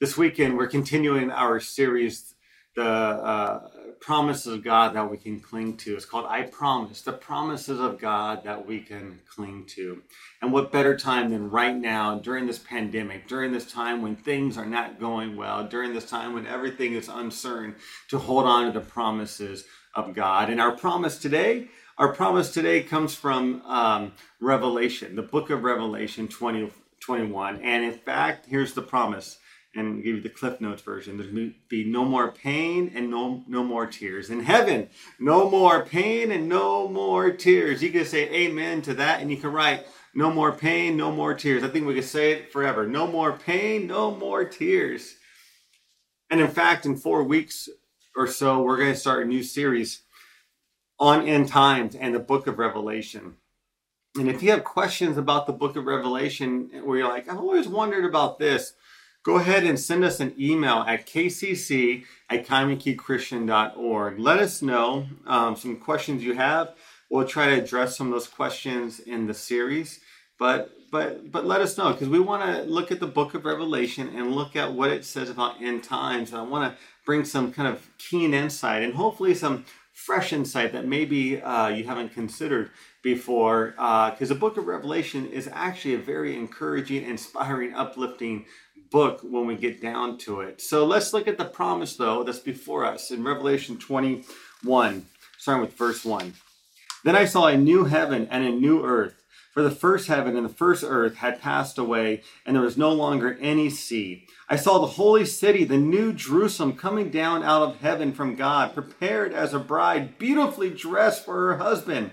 This weekend, we're continuing our series, The uh, Promises of God That We Can Cling to. It's called I Promise, the promises of God that we can cling to. And what better time than right now, during this pandemic, during this time when things are not going well, during this time when everything is uncertain, to hold on to the promises of God. And our promise today, our promise today comes from um, Revelation, the book of Revelation 20, 21. And in fact, here's the promise and give you the Cliff Notes version. There'll be no more pain and no no more tears in heaven. No more pain and no more tears. You can say amen to that, and you can write no more pain, no more tears. I think we could say it forever. No more pain, no more tears. And in fact, in four weeks or so, we're going to start a new series on end times and the book of Revelation. And if you have questions about the book of Revelation where you're like, I've always wondered about this, go ahead and send us an email at kcc at kaimukichristian.org. Let us know um, some questions you have. We'll try to address some of those questions in the series. But but but let us know because we want to look at the book of Revelation and look at what it says about end times. And I want to bring some kind of keen insight and hopefully some fresh insight that maybe uh, you haven't considered before. Because uh, the book of Revelation is actually a very encouraging, inspiring, uplifting book when we get down to it. So let's look at the promise, though, that's before us in Revelation 21, starting with verse 1. Then I saw a new heaven and a new earth. For the first heaven and the first earth had passed away, and there was no longer any sea. I saw the holy city, the new Jerusalem, coming down out of heaven from God, prepared as a bride, beautifully dressed for her husband.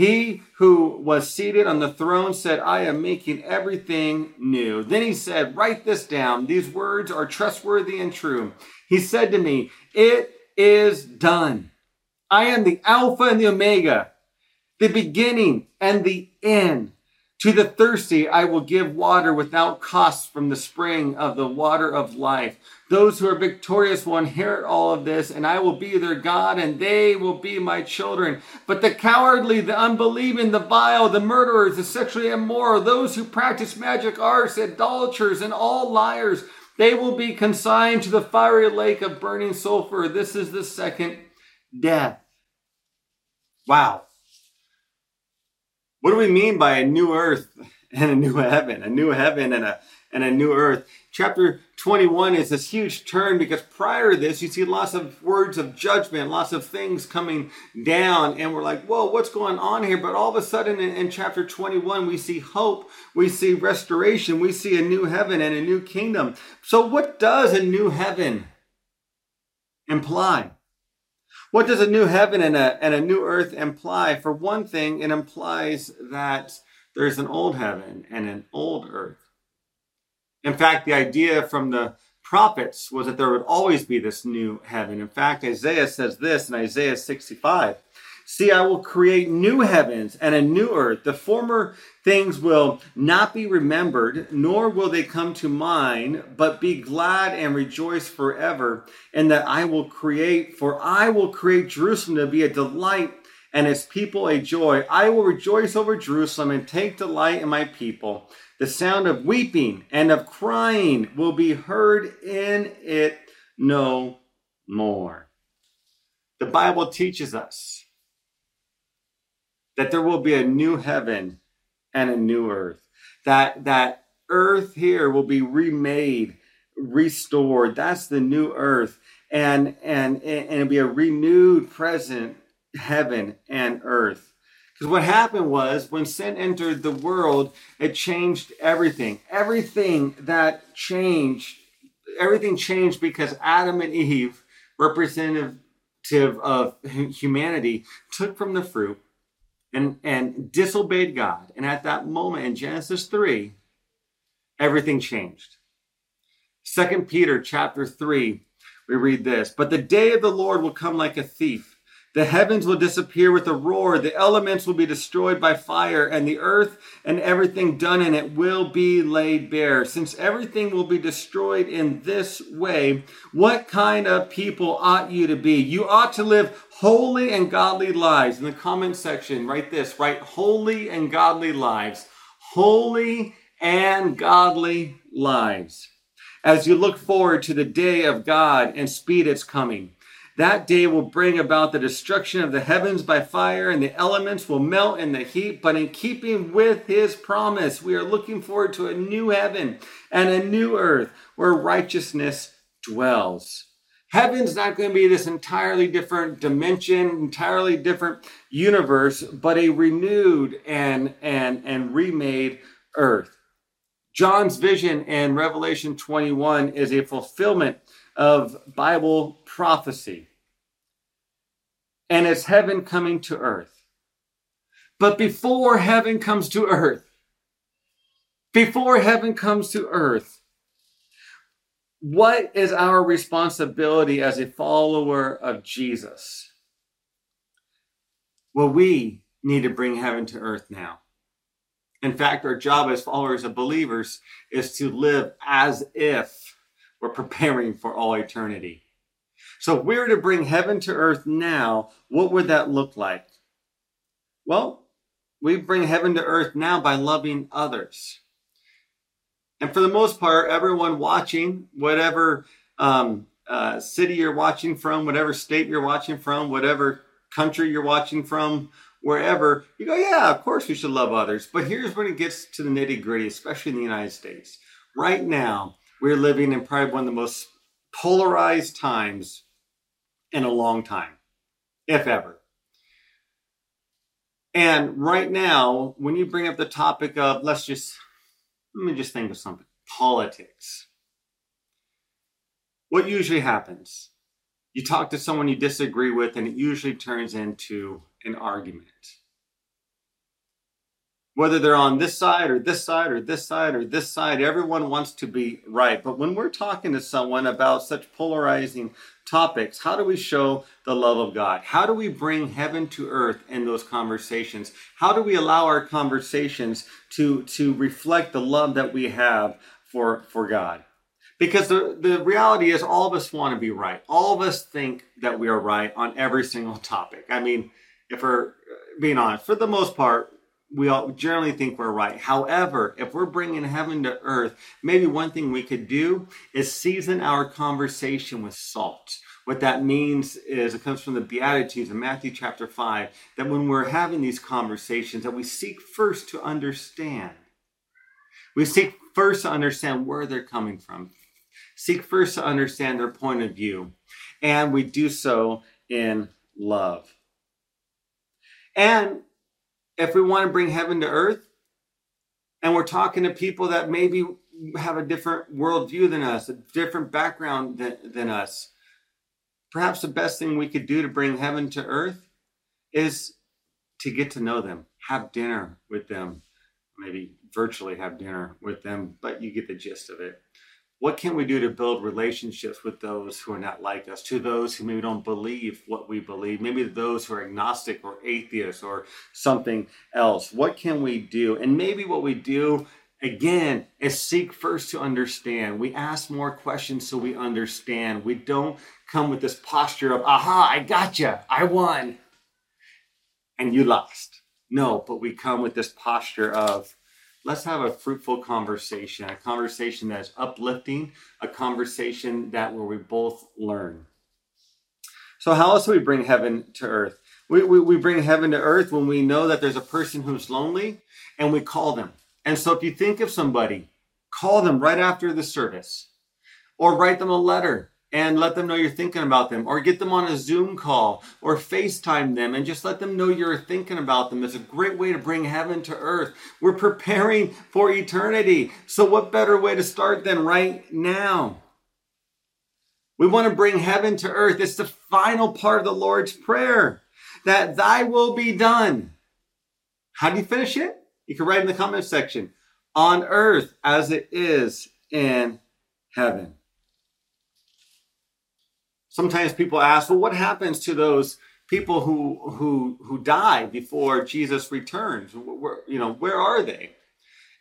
He who was seated on the throne said, I am making everything new. Then he said, Write this down. These words are trustworthy and true. He said to me, It is done. I am the Alpha and the Omega, the beginning and the end. To the thirsty, I will give water without cost from the spring of the water of life. Those who are victorious will inherit all of this, and I will be their God, and they will be my children. But the cowardly, the unbelieving, the vile, the murderers, the sexually immoral, those who practice magic arts, idolaters, and all liars, they will be consigned to the fiery lake of burning sulfur. This is the second death. Wow. What do we mean by a new earth and a new heaven? A new heaven and a and a new earth. Chapter 21 is this huge turn because prior to this, you see lots of words of judgment, lots of things coming down, and we're like, whoa, what's going on here? But all of a sudden in, in chapter 21, we see hope, we see restoration, we see a new heaven and a new kingdom. So, what does a new heaven imply? What does a new heaven and a, and a new earth imply? For one thing, it implies that there's an old heaven and an old earth. In fact, the idea from the prophets was that there would always be this new heaven. In fact, Isaiah says this in Isaiah 65 See, I will create new heavens and a new earth. The former things will not be remembered, nor will they come to mind, but be glad and rejoice forever. And that I will create, for I will create Jerusalem to be a delight and its people a joy. I will rejoice over Jerusalem and take delight in my people. The sound of weeping and of crying will be heard in it no more. The Bible teaches us that there will be a new heaven and a new earth. That that earth here will be remade, restored. That's the new earth. And and and it'll be a renewed present heaven and earth. Because what happened was when sin entered the world, it changed everything. Everything that changed, everything changed because Adam and Eve, representative of humanity, took from the fruit and, and disobeyed God. And at that moment in Genesis 3, everything changed. Second Peter chapter 3, we read this But the day of the Lord will come like a thief. The heavens will disappear with a roar, the elements will be destroyed by fire, and the earth and everything done in it will be laid bare. Since everything will be destroyed in this way, what kind of people ought you to be? You ought to live holy and godly lives. In the comment section, write this write holy and godly lives. Holy and godly lives. As you look forward to the day of God and speed its coming. That day will bring about the destruction of the heavens by fire, and the elements will melt in the heat. But in keeping with his promise, we are looking forward to a new heaven and a new earth where righteousness dwells. Heaven's not going to be this entirely different dimension, entirely different universe, but a renewed and, and, and remade earth. John's vision in Revelation 21 is a fulfillment of Bible prophecy and it's heaven coming to earth. But before heaven comes to earth, before heaven comes to earth, what is our responsibility as a follower of Jesus? Well, we need to bring heaven to earth now. In fact, our job as followers of believers is to live as if we're preparing for all eternity. So if we were to bring heaven to earth now, what would that look like? Well, we bring heaven to earth now by loving others. And for the most part, everyone watching, whatever um, uh, city you're watching from, whatever state you're watching from, whatever country you're watching from, wherever, you go, yeah, of course we should love others. But here's when it gets to the nitty gritty, especially in the United States. Right now, we're living in probably one of the most polarized times in a long time, if ever. And right now, when you bring up the topic of, let's just, let me just think of something politics. What usually happens? You talk to someone you disagree with, and it usually turns into an argument whether they're on this side or this side or this side or this side, everyone wants to be right. But when we're talking to someone about such polarizing topics, how do we show the love of God? How do we bring heaven to earth in those conversations? How do we allow our conversations to, to reflect the love that we have for, for God? Because the, the reality is, all of us want to be right. All of us think that we are right on every single topic. I mean, if we're uh, being honest, for the most part, we all generally think we're right. However, if we're bringing heaven to earth, maybe one thing we could do is season our conversation with salt. What that means is it comes from the Beatitudes in Matthew chapter 5 that when we're having these conversations that we seek first to understand. We seek first to understand where they're coming from. Seek first to understand their point of view. And we do so in love. And if we want to bring heaven to earth and we're talking to people that maybe have a different worldview than us, a different background than, than us, perhaps the best thing we could do to bring heaven to earth is to get to know them, have dinner with them, maybe virtually have dinner with them, but you get the gist of it what can we do to build relationships with those who are not like us, to those who maybe don't believe what we believe, maybe those who are agnostic or atheists or something else? What can we do? And maybe what we do again is seek first to understand. We ask more questions so we understand. We don't come with this posture of, aha, I gotcha, I won, and you lost. No, but we come with this posture of, let's have a fruitful conversation, a conversation that's uplifting, a conversation that where we both learn. So, how else do we bring heaven to earth? We, we, we bring heaven to earth when we know that there's a person who's lonely and we call them. And so, if you think of somebody, call them right after the service or write them a letter and let them know you're thinking about them, or get them on a Zoom call, or FaceTime them and just let them know you're thinking about them. It's a great way to bring heaven to earth. We're preparing for eternity. So, what better way to start than right now? We want to bring heaven to earth. It's the final part of the Lord's Prayer that thy will be done. How do you finish it? You can write in the comment section on earth as it is in heaven. Sometimes people ask, well, what happens to those people who who who die before Jesus returns? Where, you know, where are they?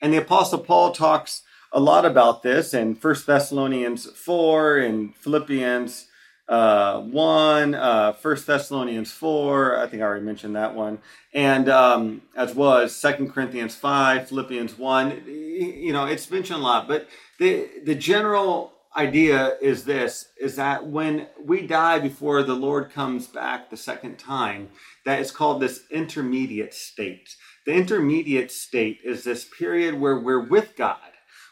And the Apostle Paul talks a lot about this in First Thessalonians 4 and Philippians uh, 1, uh, 1 Thessalonians 4, I think I already mentioned that one, and um, as well as Corinthians 5, Philippians 1. You know, it's mentioned a lot, but the, the general idea is this is that when we die before the Lord comes back the second time, that is called this intermediate state. The intermediate state is this period where we're with God.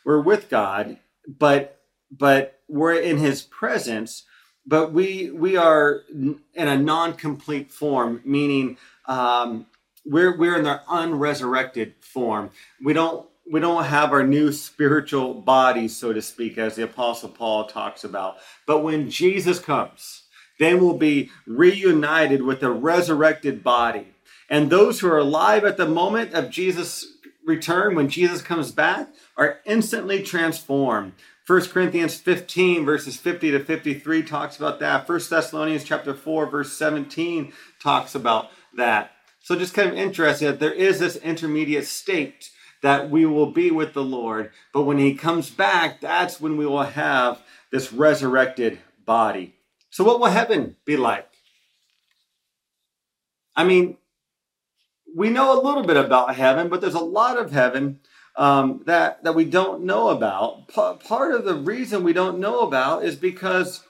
We're with God, but but we're in his presence, but we we are in a non-complete form, meaning um, we're we're in the unresurrected form. We don't we don't have our new spiritual bodies, so to speak, as the Apostle Paul talks about. But when Jesus comes, then we'll be reunited with a resurrected body. And those who are alive at the moment of Jesus' return, when Jesus comes back, are instantly transformed. 1 Corinthians 15 verses 50 to 53 talks about that. 1 Thessalonians chapter 4 verse 17 talks about that. So just kind of interesting that there is this intermediate state that we will be with the Lord. But when he comes back, that's when we will have this resurrected body. So, what will heaven be like? I mean, we know a little bit about heaven, but there's a lot of heaven um, that that we don't know about. P- part of the reason we don't know about is because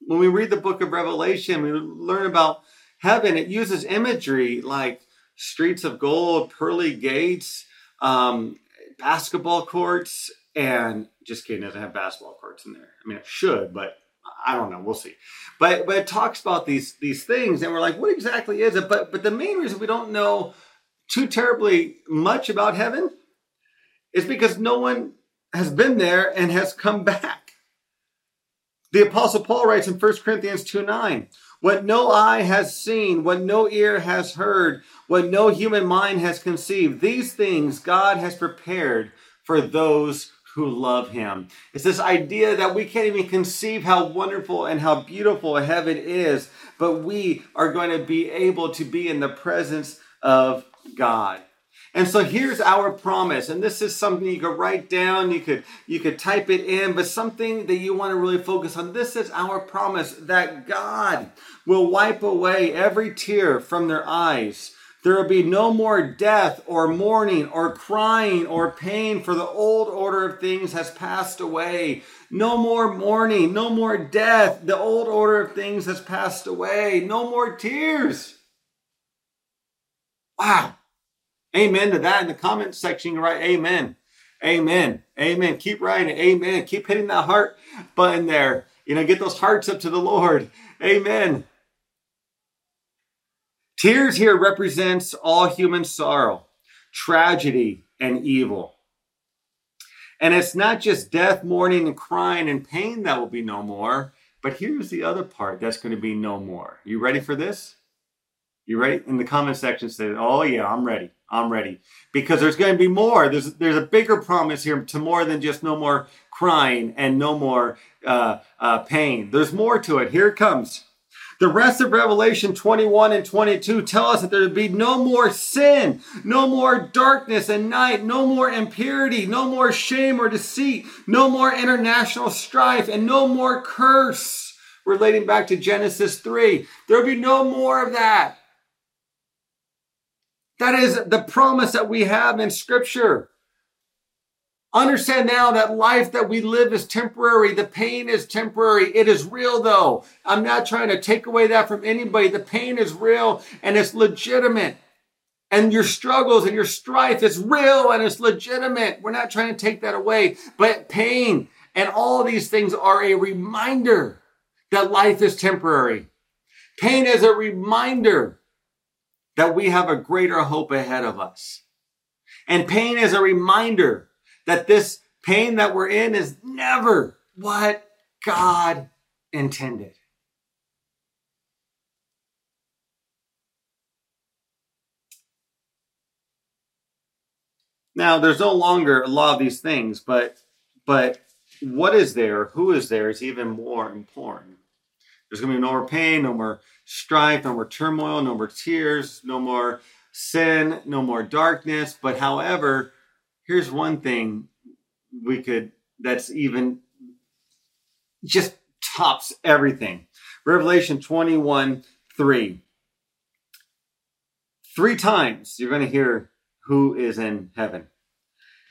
when we read the book of Revelation, we learn about heaven. It uses imagery like streets of gold, pearly gates, um, basketball courts, and just kidding, doesn't have basketball courts in there. I mean, it should, but I don't know. We'll see. But but it talks about these these things, and we're like, what exactly is it? But but the main reason we don't know too terribly much about heaven is because no one has been there and has come back. The Apostle Paul writes in 1 Corinthians 2 9, what no eye has seen, what no ear has heard, what no human mind has conceived, these things God has prepared for those who love him. It's this idea that we can't even conceive how wonderful and how beautiful heaven is, but we are going to be able to be in the presence of God. And so here's our promise. And this is something you could write down, you could you could type it in, but something that you want to really focus on. This is our promise that God will wipe away every tear from their eyes. There will be no more death or mourning or crying or pain, for the old order of things has passed away. No more mourning, no more death. The old order of things has passed away. No more tears. Wow. Amen to that in the comment section. You Write amen. Amen. Amen. Keep writing. Amen. Keep hitting that heart button there. You know, get those hearts up to the Lord. Amen. Tears here represents all human sorrow, tragedy, and evil. And it's not just death, mourning, and crying and pain that will be no more, but here's the other part that's going to be no more. You ready for this? You ready? In the comment section, say, "Oh yeah, I'm ready. I'm ready." Because there's going to be more. There's there's a bigger promise here to more than just no more crying and no more uh, uh, pain. There's more to it. Here it comes. The rest of Revelation 21 and 22 tell us that there will be no more sin, no more darkness and night, no more impurity, no more shame or deceit, no more international strife, and no more curse. Relating back to Genesis 3, there will be no more of that. That is the promise that we have in Scripture. Understand now that life that we live is temporary. The pain is temporary. It is real though. I'm not trying to take away that from anybody. The pain is real and it's legitimate. And your struggles and your strife is real and it's legitimate. We're not trying to take that away. But pain and all these things are a reminder that life is temporary. Pain is a reminder that we have a greater hope ahead of us. And pain is a reminder that this pain that we're in is never what God intended. Now, there's no longer a lot of these things, but but what is there, who is there is even more important. There's going to be no more pain, no more strife, no more turmoil, no more tears, no more sin, no more darkness. But however, here's one thing we could that's even just tops everything. Revelation 21 3. Three times you're going to hear who is in heaven.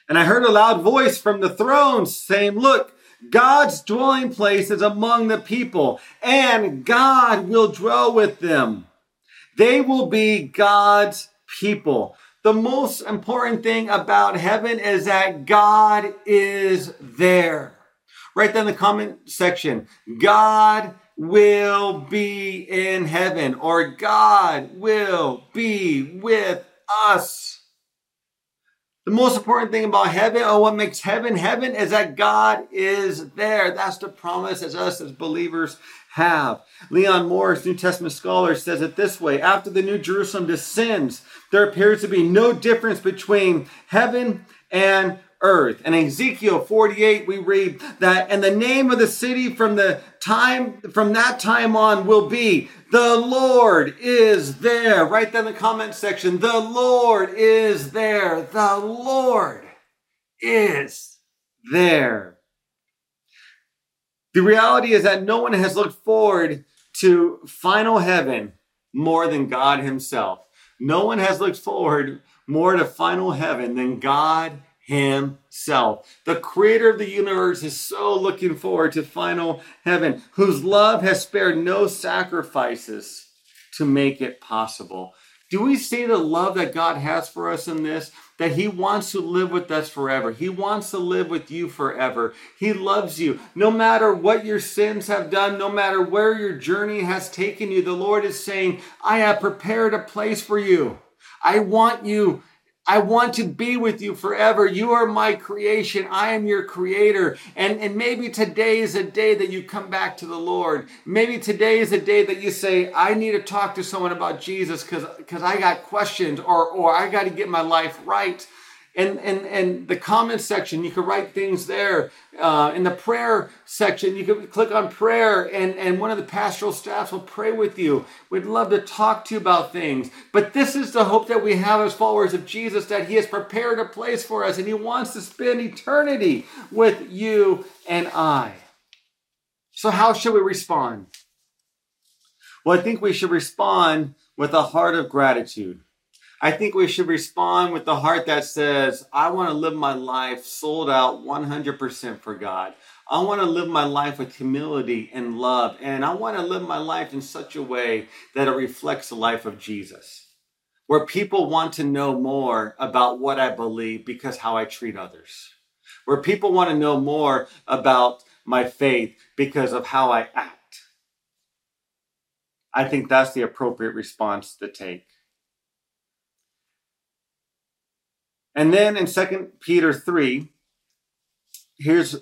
And I heard a loud voice from the throne saying, Look, God's dwelling place is among the people, and God will dwell with them. They will be God's people. The most important thing about heaven is that God is there. Write down the comment section, God will be in heaven, or God will be with us. The most important thing about heaven, or what makes heaven heaven, is that God is there. That's the promise as us as believers have. Leon Morris, New Testament scholar, says it this way After the New Jerusalem descends, there appears to be no difference between heaven and earth. And Ezekiel 48, we read that, and the name of the city from the time, from that time on will be, the Lord is there. Write down in the comment section, the Lord is there. The Lord is there. The reality is that no one has looked forward to final heaven more than God Himself. No one has looked forward more to final heaven than God himself. The creator of the universe is so looking forward to final heaven, whose love has spared no sacrifices to make it possible. Do we see the love that God has for us in this? That He wants to live with us forever. He wants to live with you forever. He loves you. No matter what your sins have done, no matter where your journey has taken you, the Lord is saying, I have prepared a place for you. I want you I want to be with you forever. You are my creation. I am your creator. And, and maybe today is a day that you come back to the Lord. Maybe today is a day that you say, I need to talk to someone about Jesus because I got questions or, or I got to get my life right and and and the comment section you can write things there. Uh, in the prayer section you can click on prayer and and one of the pastoral staffs will pray with you. We'd love to talk to you about things. But this is the hope that we have as followers of jesus that he has prepared a place for us and he wants to spend eternity with you and i. So how should we respond? Well i think we should respond with a heart of gratitude I think we should respond with the heart that says, I want to live my life sold out 100% for God. I want to live my life with humility and love. And I want to live my life in such a way that it reflects the life of Jesus, where people want to know more about what I believe because how I treat others, where people want to know more about my faith because of how I act. I think that's the appropriate response to take. And then in Second Peter 3, here's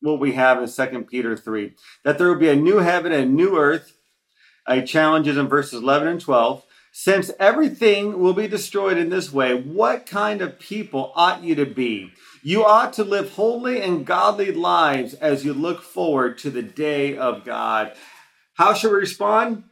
what we have in Second Peter 3 that there will be a new heaven and a new earth. A challenges in verses 11 and 12. Since everything will be destroyed in this way, what kind of people ought you to be? You ought to live holy and godly lives as you look forward to the day of God. How should we respond?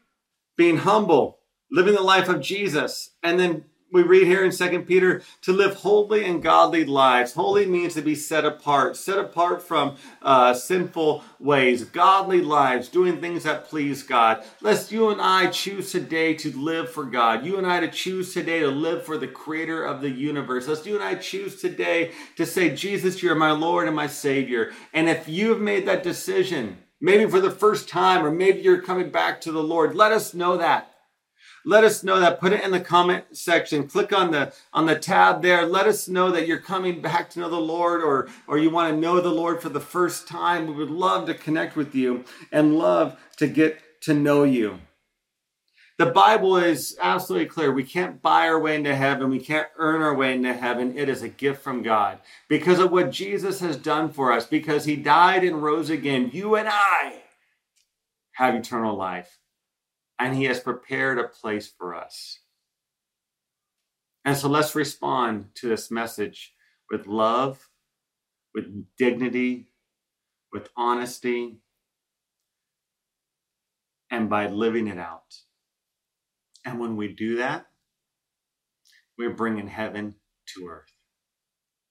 Being humble, living the life of Jesus, and then we read here in Second Peter to live holy and godly lives. Holy means to be set apart, set apart from uh, sinful ways, godly lives, doing things that please God. Lest you and I choose today to live for God. You and I to choose today to live for the Creator of the universe. Lest you and I choose today to say, Jesus, you're my Lord and my Savior. And if you have made that decision, maybe for the first time, or maybe you're coming back to the Lord, let us know that let us know that. Put it in the comment section. Click on the on the tab there. Let us know that you're coming back to know the lord or or you want to know the lord for the first time. We would love to connect with you and love to get to know you. The bible is absolutely clear. We can't buy our way into heaven. We can't earn our way into heaven. It is a gift from god because of what jesus has done for us because he died and rose again. You and i have eternal life and He has prepared a place for us. And so let's respond to this message with love, with dignity, with honesty, and by living it out. And when we do that, we're bringing heaven to earth.